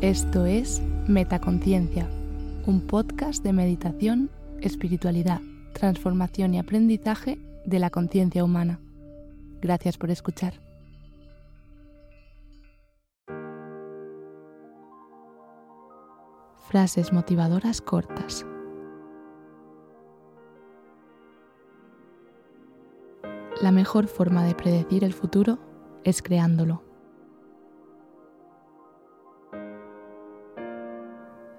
Esto es Metaconciencia, un podcast de meditación, espiritualidad, transformación y aprendizaje de la conciencia humana. Gracias por escuchar. Frases motivadoras cortas. La mejor forma de predecir el futuro es creándolo.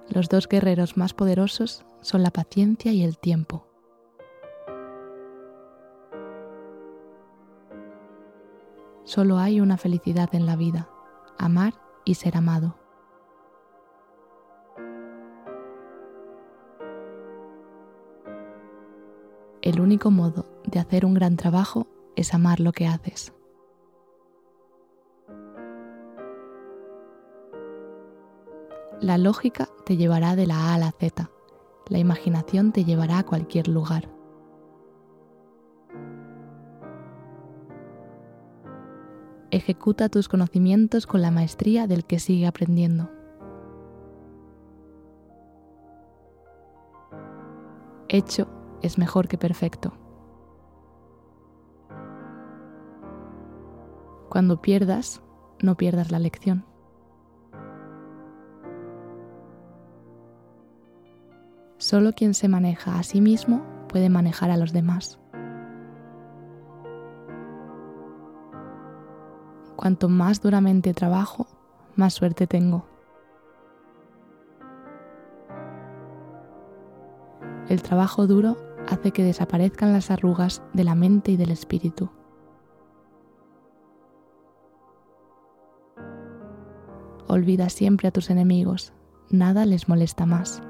Los dos guerreros más poderosos son la paciencia y el tiempo. Solo hay una felicidad en la vida, amar y ser amado. El único modo de hacer un gran trabajo es amar lo que haces. La lógica te llevará de la A a la Z. La imaginación te llevará a cualquier lugar. Ejecuta tus conocimientos con la maestría del que sigue aprendiendo. Hecho es mejor que perfecto. Cuando pierdas, no pierdas la lección. Solo quien se maneja a sí mismo puede manejar a los demás. Cuanto más duramente trabajo, más suerte tengo. El trabajo duro hace que desaparezcan las arrugas de la mente y del espíritu. Olvida siempre a tus enemigos, nada les molesta más.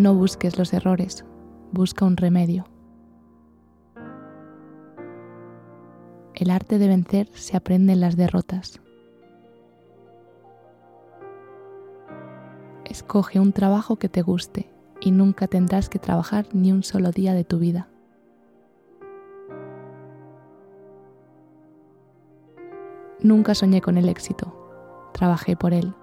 No busques los errores, busca un remedio. El arte de vencer se aprende en las derrotas. Escoge un trabajo que te guste y nunca tendrás que trabajar ni un solo día de tu vida. Nunca soñé con el éxito, trabajé por él.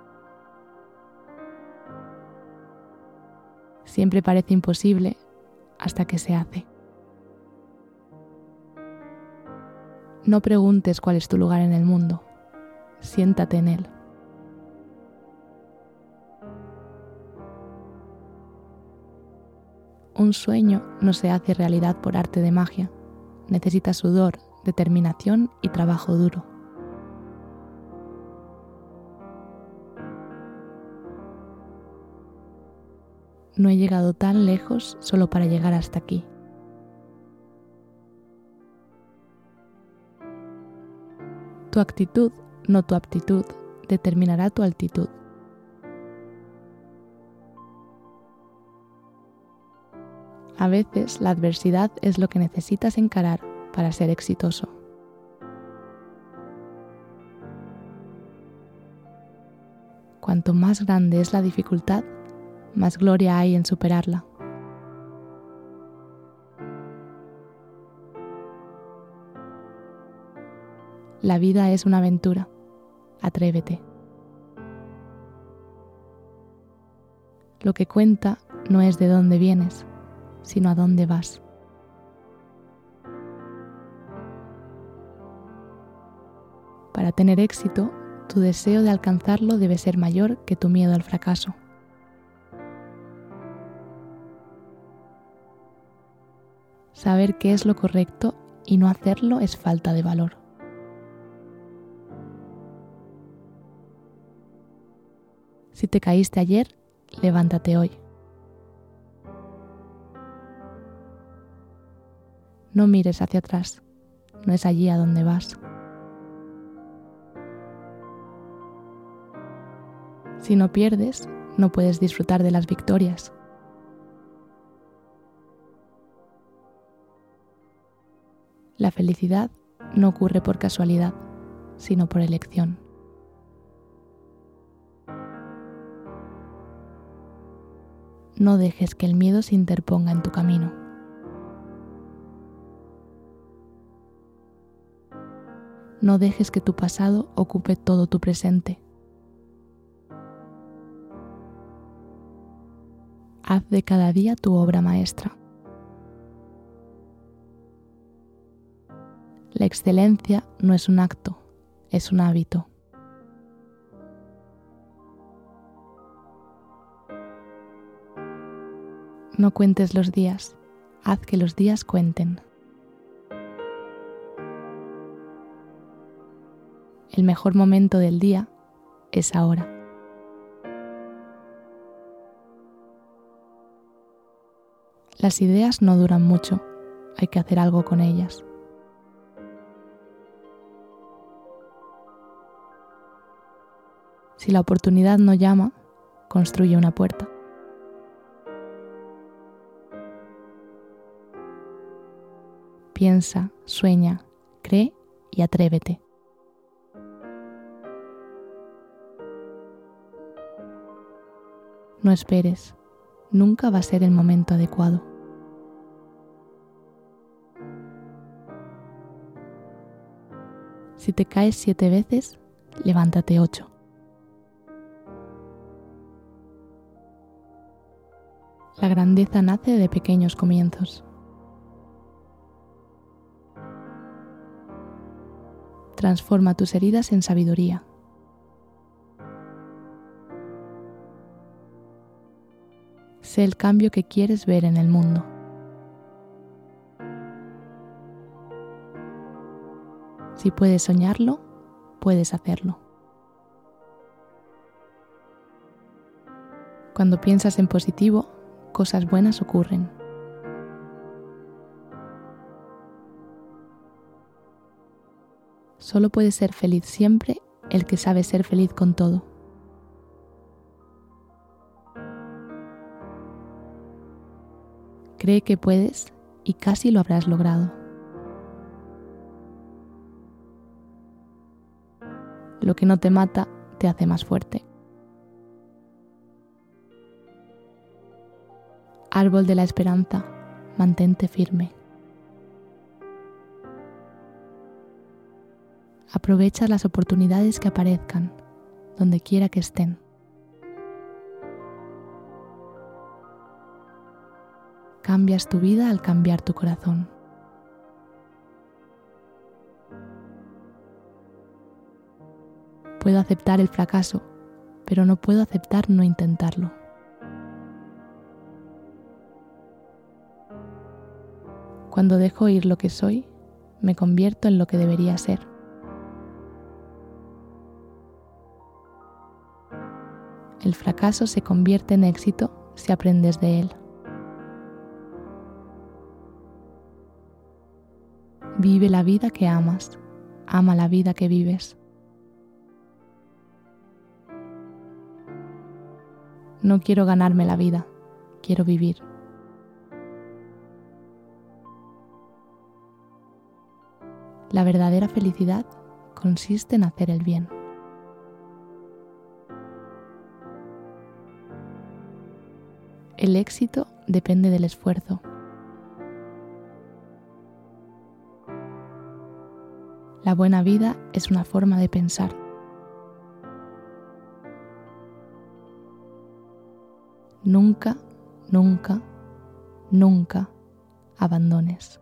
Siempre parece imposible hasta que se hace. No preguntes cuál es tu lugar en el mundo, siéntate en él. Un sueño no se hace realidad por arte de magia, necesita sudor, determinación y trabajo duro. No he llegado tan lejos solo para llegar hasta aquí. Tu actitud, no tu aptitud, determinará tu altitud. A veces la adversidad es lo que necesitas encarar para ser exitoso. Cuanto más grande es la dificultad, más gloria hay en superarla. La vida es una aventura. Atrévete. Lo que cuenta no es de dónde vienes, sino a dónde vas. Para tener éxito, tu deseo de alcanzarlo debe ser mayor que tu miedo al fracaso. Saber qué es lo correcto y no hacerlo es falta de valor. Si te caíste ayer, levántate hoy. No mires hacia atrás, no es allí a donde vas. Si no pierdes, no puedes disfrutar de las victorias. La felicidad no ocurre por casualidad, sino por elección. No dejes que el miedo se interponga en tu camino. No dejes que tu pasado ocupe todo tu presente. Haz de cada día tu obra maestra. La excelencia no es un acto, es un hábito. No cuentes los días, haz que los días cuenten. El mejor momento del día es ahora. Las ideas no duran mucho, hay que hacer algo con ellas. Si la oportunidad no llama, construye una puerta. Piensa, sueña, cree y atrévete. No esperes, nunca va a ser el momento adecuado. Si te caes siete veces, levántate ocho. La grandeza nace de pequeños comienzos. Transforma tus heridas en sabiduría. Sé el cambio que quieres ver en el mundo. Si puedes soñarlo, puedes hacerlo. Cuando piensas en positivo, cosas buenas ocurren. Solo puede ser feliz siempre el que sabe ser feliz con todo. Cree que puedes y casi lo habrás logrado. Lo que no te mata te hace más fuerte. Árbol de la esperanza, mantente firme. Aprovecha las oportunidades que aparezcan, donde quiera que estén. Cambias tu vida al cambiar tu corazón. Puedo aceptar el fracaso, pero no puedo aceptar no intentarlo. Cuando dejo ir lo que soy, me convierto en lo que debería ser. El fracaso se convierte en éxito si aprendes de él. Vive la vida que amas, ama la vida que vives. No quiero ganarme la vida, quiero vivir. La verdadera felicidad consiste en hacer el bien. El éxito depende del esfuerzo. La buena vida es una forma de pensar. Nunca, nunca, nunca abandones.